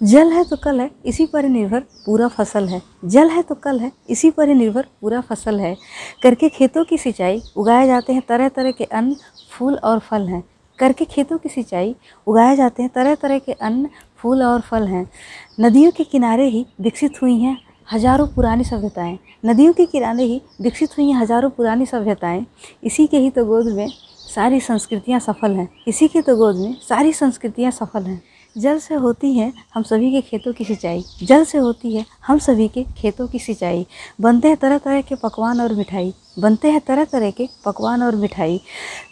जल है तो कल है, इसी पर निर्भर पूरा फ़सल है। जल है तो कल है, इसी पर निर्भर पूरा फ़सल है। करके खेतों की सिंचाई उगाए जाते हैं तरह तरह के अन्न, फूल और फल हैं। करके खेतों की सिंचाई उगाए जाते हैं तरह तरह के अन्न, फूल और फल हैं। नदियों के किनारे ही विकसित हुई हैं हज़ारों पुरानी सभ्यताएँ। नदियों के किनारे ही विकसित हुई हैं हज़ारों पुरानी सभ्यताएँ। इसी के ही तो गोद में सारी संस्कृतियाँ सफल हैं। इसी के तो गोद में सारी संस्कृतियाँ सफल हैं। जल से होती है हम सभी के खेतों की सिंचाई। जल से होती है हम सभी के खेतों की सिंचाई। बनते हैं तरह तरह के पकवान और मिठाई। बनते हैं तरह तरह के पकवान और मिठाई।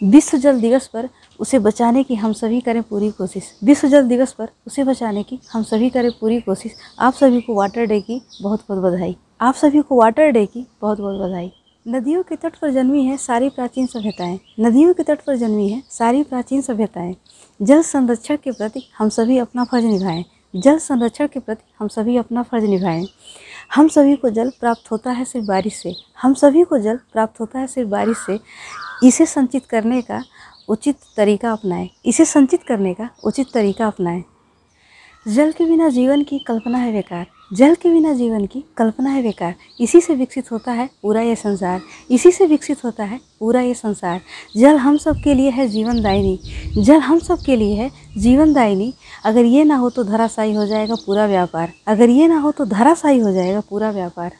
विश्व जल दिवस पर उसे बचाने की हम सभी करें पूरी कोशिश। विश्व जल दिवस पर उसे बचाने की हम सभी करें पूरी कोशिश। आप सभी को वाटर डे की बहुत बहुत बधाई। आप सभी को वाटर डे की बहुत बहुत बधाई। नदियों के तट पर जन्मी है सारी प्राचीन सभ्यताएँ। नदियों के तट पर जन्मी है सारी प्राचीन सभ्यताएँ। जल संरक्षण के प्रति हम सभी अपना फ़र्ज़ निभाएँ। जल संरक्षण के प्रति हम सभी अपना फ़र्ज़ निभाएँ। हम सभी को जल प्राप्त होता है सिर्फ़ बारिश से। हम सभी को जल प्राप्त होता है सिर्फ़ बारिश से। इसे संचित करने का उचित तरीका अपनाएँ। इसे संचित करने का उचित तरीका अपनाएँ। जल के बिना जीवन की कल्पना है बेकार। जल के बिना जीवन की कल्पना है बेकार। इसी से विकसित होता है पूरा ये संसार। इसी से विकसित होता है पूरा ये संसार। जल हम सब के लिए है जीवनदायिनी। जल हम सब के लिए है जीवन दायिनी अगर ये ना हो तो धराशाई हो जाएगा पूरा व्यापार। अगर ये ना हो तो धराशाई हो जाएगा पूरा व्यापार।